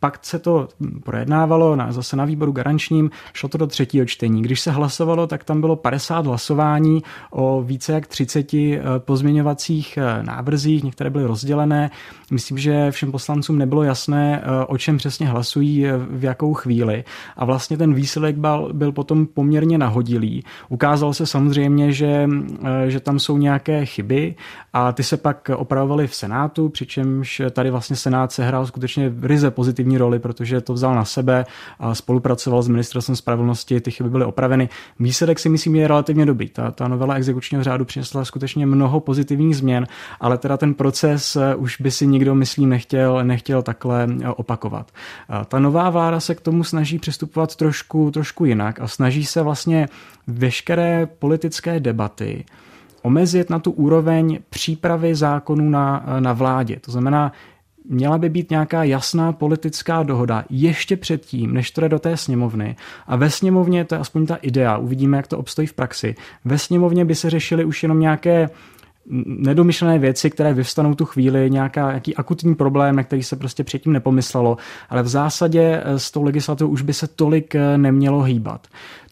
pak se to projednávalo na, zase na výboru garančním, šlo to do třetího čtení. Když se hlasovalo, tak tam bylo 50 hlasování o více jak 30 eh, pozměňovacích eh, návrzích, některé byly rozdělené. Myslím, že všem poslancům nebylo jasné, eh, o čem přesně hlasují, v jakou chvíli. A vlastně ten výsledek byl, byl potom poměrně nahodilý. Ukázalo se samozřejmě, že, že tam jsou nějaké chyby a ty se pak opravovaly v Senátu, přičemž tady vlastně Senát sehrál skutečně ryze pozitivní aktivní roli, protože to vzal na sebe a spolupracoval s ministerstvem spravedlnosti, ty chyby byly opraveny. Výsledek si myslím je relativně dobrý. Ta, ta novela exekučního řádu přinesla skutečně mnoho pozitivních změn, ale teda ten proces eh, už by si nikdo, myslím, nechtěl, nechtěl takhle eh, opakovat. Ta nová vláda se k tomu snaží přistupovat trošku, trošku jinak a snaží se vlastně veškeré politické debaty omezit na tu úroveň přípravy zákonů na, na vládě. To znamená, měla by být nějaká jasná politická dohoda ještě předtím, než to jde do té sněmovny. A ve sněmovně, to je aspoň ta idea, uvidíme, jak to obstojí v praxi, ve sněmovně by se řešily už jenom nějaké nedomyšlené věci, které vyvstanou tu chvíli, nějaká, nějaký akutní problém, na který se prostě předtím nepomyslelo, ale v zásadě eh, s tou legislativou už by se tolik eh, nemělo hýbat.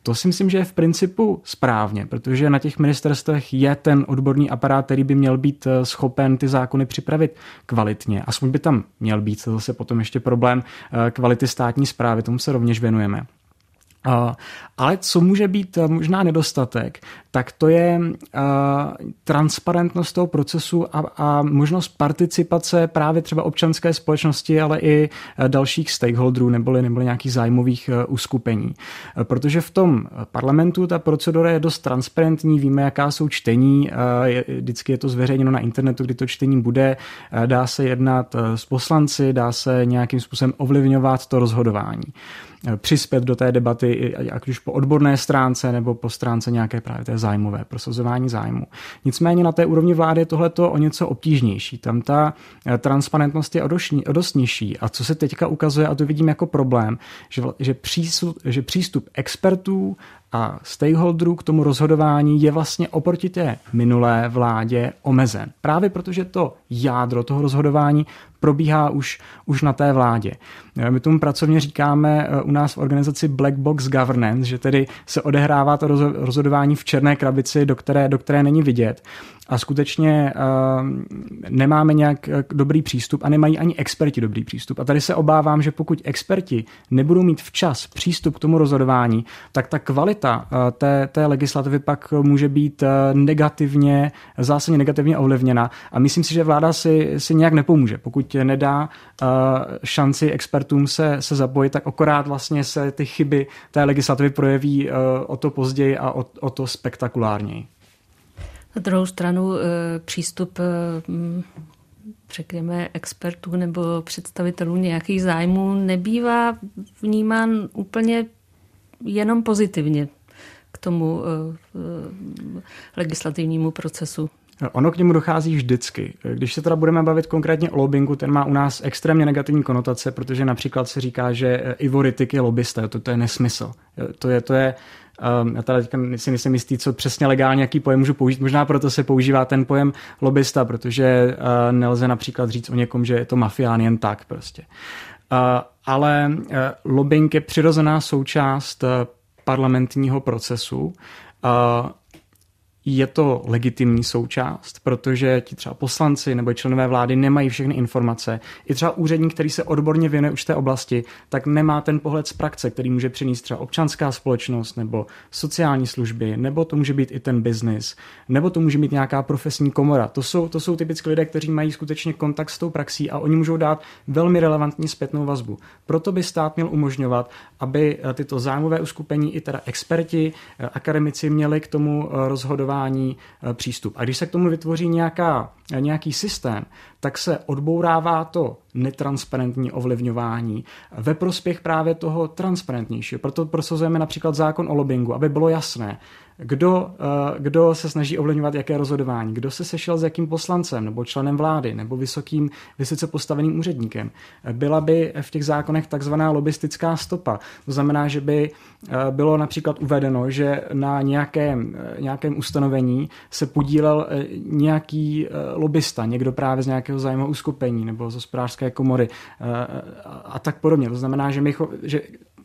To si myslím, že je v principu správně, protože na těch ministerstvech je ten odborný aparát, který by měl být eh, schopen ty zákony připravit kvalitně. Aspoň by tam měl být, to zase potom ještě problém kvality státní zprávy, tomu se rovněž věnujeme. Ale co může být eh, možná nedostatek, tak to je eh, transparentnost toho procesu a, a možnost participace právě třeba občanské společnosti, ale i eh, dalších stakeholderů neboli, neboli nějakých zájmových uskupení. Protože v tom parlamentu ta procedura je dost transparentní, víme, jaká jsou čtení, vždycky je to zveřejněno na internetu, kdy to čtení bude, dá se jednat s poslanci, dá se nějakým způsobem ovlivňovat to rozhodování. Eh, přispět do té debaty, ať už po odborné stránce nebo po stránce nějaké právě té zájmové, prosazování zájmu. Nicméně na té úrovni vlády je tohleto o něco obtížnější. Tam ta eh, transparentnost je o dost nižší. A co se teďka ukazuje, a to vidím jako problém, že, že, přístup, že přístup expertů a stakeholderů k tomu rozhodování je vlastně oproti té minulé vládě omezen. Právě protože to jádro toho rozhodování probíhá už, už na té vládě. My tomu pracovně říkáme eh, u nás v organizaci Black Box Governance, že tedy se odehrává to rozhodování v černé krabici, do které, do které není vidět a skutečně uh, nemáme nějak eh, dobrý přístup a nemají ani experti dobrý přístup. A tady se obávám, že pokud experti nebudou mít včas přístup k tomu rozhodování, tak ta kvalita té, té legislativy pak může být negativně, zásadně negativně ovlivněna. A myslím si, že vláda si, si nějak nepomůže. Pokud nedá uh, šanci expertům se, se zapojit, tak akorát vlastně se ty chyby té legislativy projeví uh, o to později a o, o to spektakulárněji. Na druhou stranu eh, přístup eh, řekněme, expertů nebo představitelů nějakých zájmů nebývá vnímán úplně jenom pozitivně k tomu eh, legislativnímu procesu. Ono k němu dochází vždycky. Když se teda budeme bavit konkrétně o lobbingu, ten má u nás extrémně negativní konotace, protože například se říká, že Ivo Rittik je lobbysta, to, to je nesmysl. To je, to je Um, já teda teďka si nejsem jistý, co přesně legálně, jaký pojem můžu použít. Možná proto se používá ten pojem lobbysta, protože uh, nelze například říct o někom, že je to mafián jen tak prostě. Uh, ale uh, lobbying je přirozená součást uh, parlamentního procesu. Uh, je to legitimní součást, protože ti třeba poslanci nebo členové vlády nemají všechny informace. I třeba úředník, který se odborně věnuje už té oblasti, tak nemá ten pohled z praxe, který může přinést třeba občanská společnost nebo sociální služby, nebo to může být i ten biznis, nebo to může být nějaká profesní komora. To jsou, to jsou typicky lidé, kteří mají skutečně kontakt s tou praxí a oni můžou dát velmi relevantní zpětnou vazbu. Proto by stát měl umožňovat, aby eh, tyto zájmové uskupení i teda experti, eh, akademici měli k tomu eh, rozhodování individuální eh, přístup. A když se k tomu vytvoří nějaká, nějaký systém, tak se odbourává to netransparentní ovlivňování ve prospěch právě toho transparentnějšího. Proto prosazujeme například zákon o lobbingu, aby bylo jasné, kdo, eh, kdo se snaží ovlivňovat jaké rozhodování, kdo se sešel s jakým poslancem nebo členem vlády nebo vysokým, vysoce postaveným úředníkem. Byla by v těch zákonech takzvaná lobistická stopa. To znamená, že by eh, bylo například uvedeno, že na nějakém, eh, nějakém ustanovení se podílel nějaký lobista, někdo právě z nějakého zájmového uskupení nebo z hospodářské komory a tak podobně. To znamená, že, my, že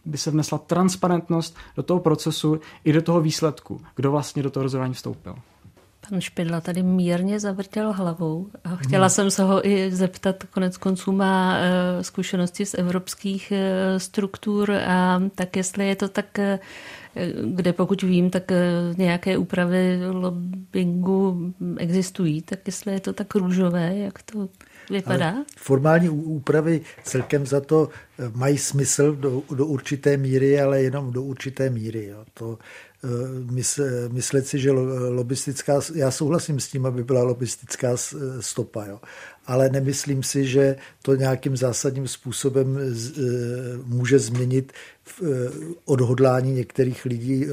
by se vnesla transparentnost do toho procesu i do toho výsledku, kdo vlastně do toho rozhodování vstoupil. Pan Špidla tady mírně zavrtěl hlavou a chtěla hmm. jsem se ho i zeptat, konec konců má uh, zkušenosti z evropských uh, struktur a tak jestli je to tak, kde pokud vím, tak nějaké úpravy lobbingu existují, tak jestli je to tak růžové, jak to vypadá? Ale formální úpravy celkem za to eh, mají smysl do, do určité míry, ale jenom do určité míry. Jo. To, eh, myslet si, že lobistická, já souhlasím s tím, aby byla lobistická stopa, jo ale nemyslím si, že to nějakým zásadním způsobem e, může změnit odhodlání některých lidí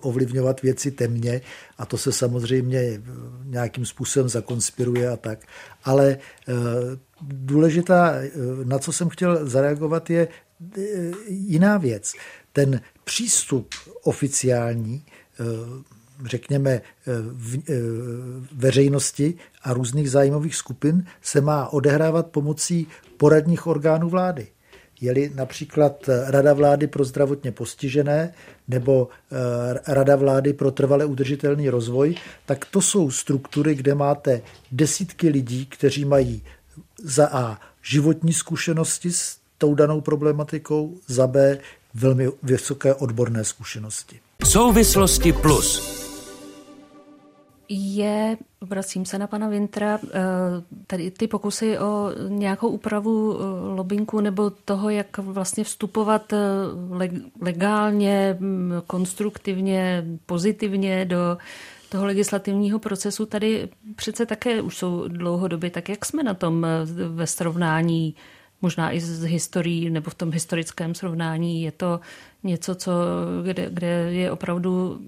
ovlivňovat věci temně a to se samozřejmě nějakým způsobem zakonspiruje a tak. Ale důležitá, na co jsem chtěl zareagovat, je jiná věc. Ten přístup oficiální řekněme, eh, eh, veřejnosti a různých zájmových skupin se má odehrávat pomocí poradních orgánů vlády. Je-li například Rada vlády pro zdravotně postižené nebo eh, Rada vlády pro trvale udržitelný rozvoj, tak to jsou struktury, kde máte desítky lidí, kteří mají za A životní zkušenosti s tou danou problematikou, za B velmi vysoké odborné zkušenosti. Souvislosti plus je, vracím se na pana Vintra, eh, tady ty pokusy o nějakou úpravu eh, lobinku nebo toho, jak vlastně vstupovat eh, legálně, mm, konstruktivně, pozitivně do toho legislativního procesu tady přece také už jsou dlouhodobě, tak jak jsme na tom ve srovnání možná i z historií nebo v tom historickém srovnání je to něco, co, kde, kde je opravdu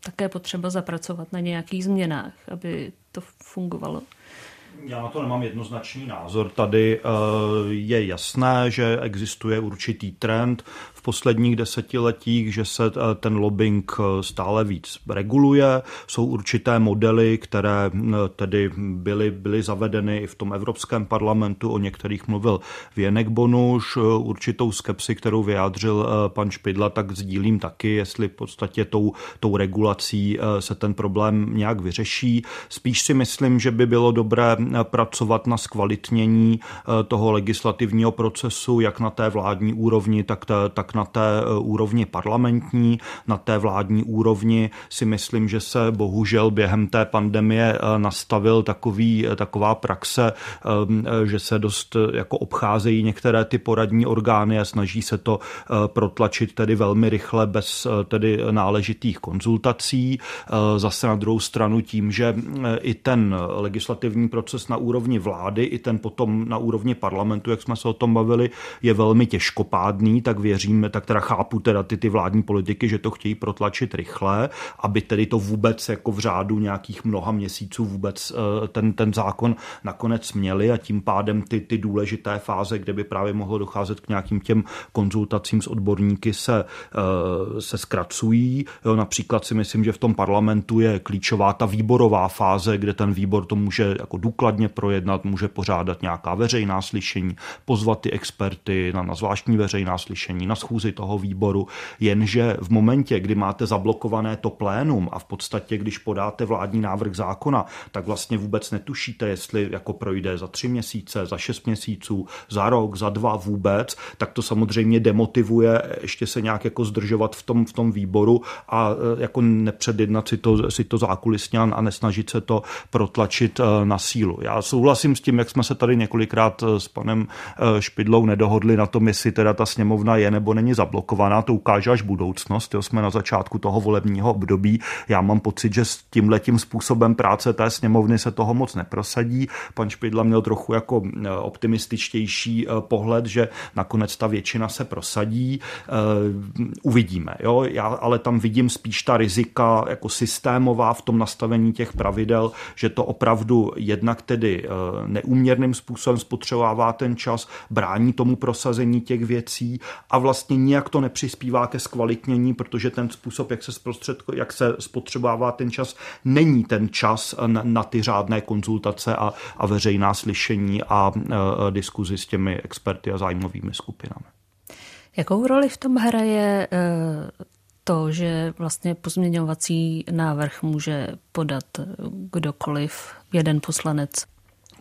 také potřeba zapracovat na nějakých změnách, aby to fungovalo. Já na to nemám jednoznačný názor. Tady eh, je jasné, že existuje určitý trend posledních desetiletích, že se eh, ten lobbying eh, stále víc reguluje. Jsou určité modely, které tedy byly, byly zavedeny i v tom Evropském parlamentu, o některých mluvil Věnek Bonuš, určitou skepsi, kterou vyjádřil pan Špidla, tak sdílím taky, jestli v podstatě tou, tou regulací se ten problém nějak vyřeší. Spíš si myslím, že by bylo dobré pracovat na zkvalitnění toho legislativního procesu, jak na té vládní úrovni, tak, tak na té eh, úrovni parlamentní, na té vládní úrovni si myslím, že se bohužel během té pandemie eh, nastavil takový, eh, taková praxe, že se dost jako obcházejí některé ty poradní orgány a snaží se to protlačit tedy velmi rychle bez tedy náležitých konzultací. Zase na druhou stranu tím, že i ten legislativní proces na úrovni vlády, i ten potom na úrovni parlamentu, jak jsme se o tom bavili, je velmi těžkopádný, tak věřím, tak teda chápu teda ty, ty vládní politiky, že to chtějí protlačit rychle, aby tedy to vůbec jako v řádu nějakých mnoha měsíců vůbec eh, ten, ten zákon nakonec měli a tím pádem ty, ty důležité fáze, kde by právě mohlo docházet k nějakým těm konzultacím s odborníky se, eh, se zkracují. Jo, například si myslím, že v tom parlamentu je klíčová ta výborová fáze, kde ten výbor to může jako důkladně projednat, může pořádat nějaká veřejná slyšení, pozvat ty experty na, na zvláštní veřejná slyšení, na schůzi toho výboru, jenže v momentě, kdy máte zablokované to plénum a v podstatě, když podáte vládní návrh zákona, tak vlastně vůbec netušíte, jestli jako projde za tři měsíce, za šest měsíců, za rok, za dva vůbec, tak to samozřejmě demotivuje ještě se nějak jako zdržovat v tom, v tom výboru a e, jako nepředjednat si to, si to zákulisně a nesnažit se to protlačit e, na sílu. Já souhlasím s tím, jak jsme se tady několikrát e, s panem Špidlou nedohodli na tom, jestli teda ta sněmovna je nebo není zablokovaná, to ukáže až budoucnost. Jo, jsme na začátku toho volebního období. Já mám pocit, že s tímhletím způsobem práce té sněmovny se toho moc neprosadí. Pan Špidla měl trochu jako e, optimističtější pohled, že nakonec ta většina se prosadí. Uvidíme. Jo? Já ale tam vidím spíš ta rizika jako systémová v tom nastavení těch pravidel, že to opravdu jednak tedy neúměrným způsobem spotřebovává ten čas, brání tomu prosazení těch věcí a vlastně nijak to nepřispívá ke zkvalitnění, protože ten způsob, jak se, jak se spotřebává ten čas, není ten čas na, na ty řádné konzultace a, a veřejná slyšení a, a diskuzi s těmi experty a zájmovými skupinami. Jakou roli v tom hraje e, to, že vlastně pozměňovací návrh může podat kdokoliv, jeden poslanec?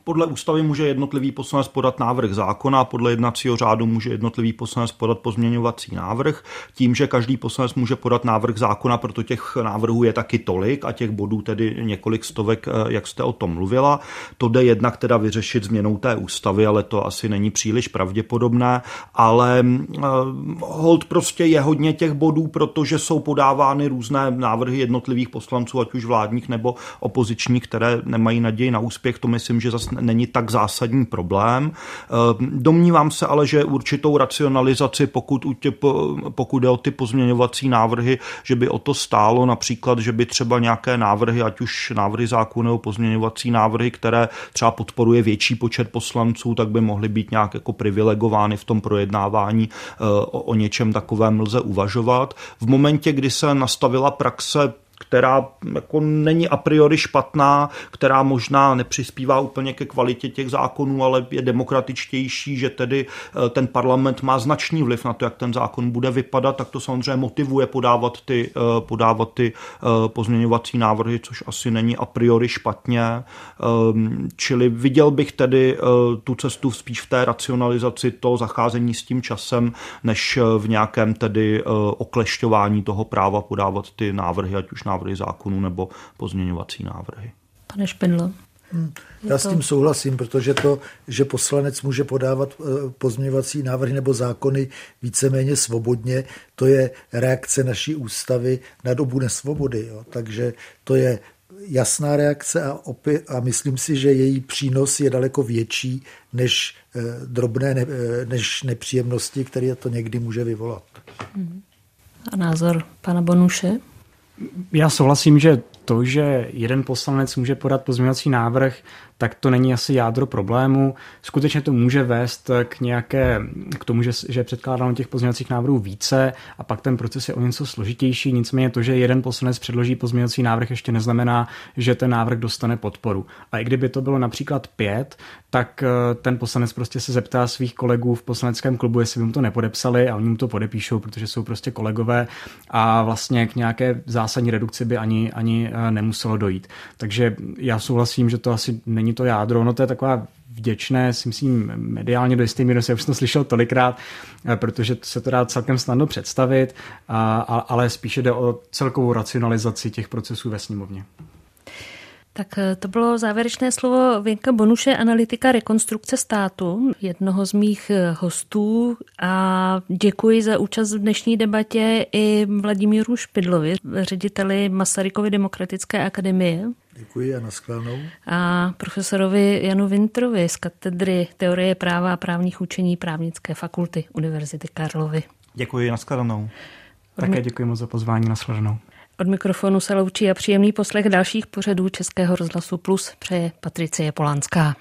Podle ústavy může jednotlivý poslanec podat návrh zákona, podle jednacího řádu může jednotlivý poslanec podat pozměňovací návrh. Tím, že každý poslanec může podat návrh zákona, proto těch návrhů je taky tolik a těch bodů tedy několik stovek, eh, jak jste o tom mluvila. To jde jednak teda vyřešit změnou té ústavy, ale to asi není příliš pravděpodobné, ale uh, hold prostě je hodně těch bodů, protože jsou podávány různé návrhy jednotlivých poslanců, ať už vládních nebo opozičních, které nemají naději na úspěch. To myslím, že zase není tak zásadní problém. Uh, domnívám se ale, že určitou racionalizaci, pokud, pokud jde o ty pozměňovací návrhy, že by o to stálo například, že by třeba nějaké návrhy, ať už návrhy zákonu nebo pozměňovací návrhy, které třeba podporuje větší počet poslanců, tak by mohly být nějak jako privilegovány v tom projednávání. Eh, o, o něčem takovém lze uvažovat. V momentě, kdy se nastavila praxe která jako není a priori špatná, která možná nepřispívá úplně ke kvalitě těch zákonů, ale je demokratičtější, že tedy eh, ten parlament má značný vliv na to, jak ten zákon bude vypadat, tak to samozřejmě motivuje podávat ty, eh, podávat ty eh, pozměňovací návrhy, což asi není a priori špatně. Ehm, čili viděl bych tedy tu cestu spíš v té racionalizaci, to zacházení s tím časem, než v nějakém tedy oklešťování toho práva podávat ty návrhy, ať už návrhy zákonů nebo pozměňovací návrhy. Pane Špindlo. Hmm. Já s tím souhlasím, protože to, že poslanec může podávat eh, pozměňovací návrhy nebo zákony víceméně svobodně, to je reakce naší ústavy na dobu nesvobody. Jo. Takže to je jasná reakce a, opět, a myslím si, že její přínos je daleko větší než eh, drobné, ne, eh, než nepříjemnosti, které to někdy může vyvolat. A názor pana Bonuše? Já souhlasím, že to, že jeden poslanec může podat pozměňovací návrh, tak to není asi jádro problému. Skutečně to může vést k nějaké, k tomu, že, že je předkládáno těch pozměňovacích návrhů více a pak ten proces je o něco složitější. Nicméně to, že jeden poslanec předloží pozměňovací návrh, ještě neznamená, že ten návrh dostane podporu. A i kdyby to bylo například pět, tak eh, ten poslanec prostě se zeptá svých kolegů v poslaneckém klubu, jestli by mu to nepodepsali a oni mu to podepíšou, protože jsou prostě kolegové a vlastně k nějaké zásadní redukci by ani, ani eh, nemuselo dojít. Takže já souhlasím, že to asi není to jádro, no to je taková vděčné, si myslím, mediálně do jisté míry, jsem už to slyšel tolikrát, eh, protože se to dá celkem snadno představit, ale spíše jde o celkovou racionalizaci těch procesů ve sněmovně. Tak eh, to bylo závěrečné slovo Věnka Bonuše, analytika rekonstrukce státu, jednoho z mých eh, hostů a děkuji za účast v dnešní debatě i Vladimíru Špidlovi, řediteli Masarykovy demokratické akademie. Děkuji a naschledanou. A profesorovi Janu Vintrovi z katedry teorie práva a právních učení právnické fakulty Univerzity Karlovy. Děkuji, naschledanou. Také děkuji moc za pozvání, naschledanou. Od mikrofonu se loučí a příjemný poslech dalších pořadů Českého rozhlasu Plus přeje Patricie Polanská.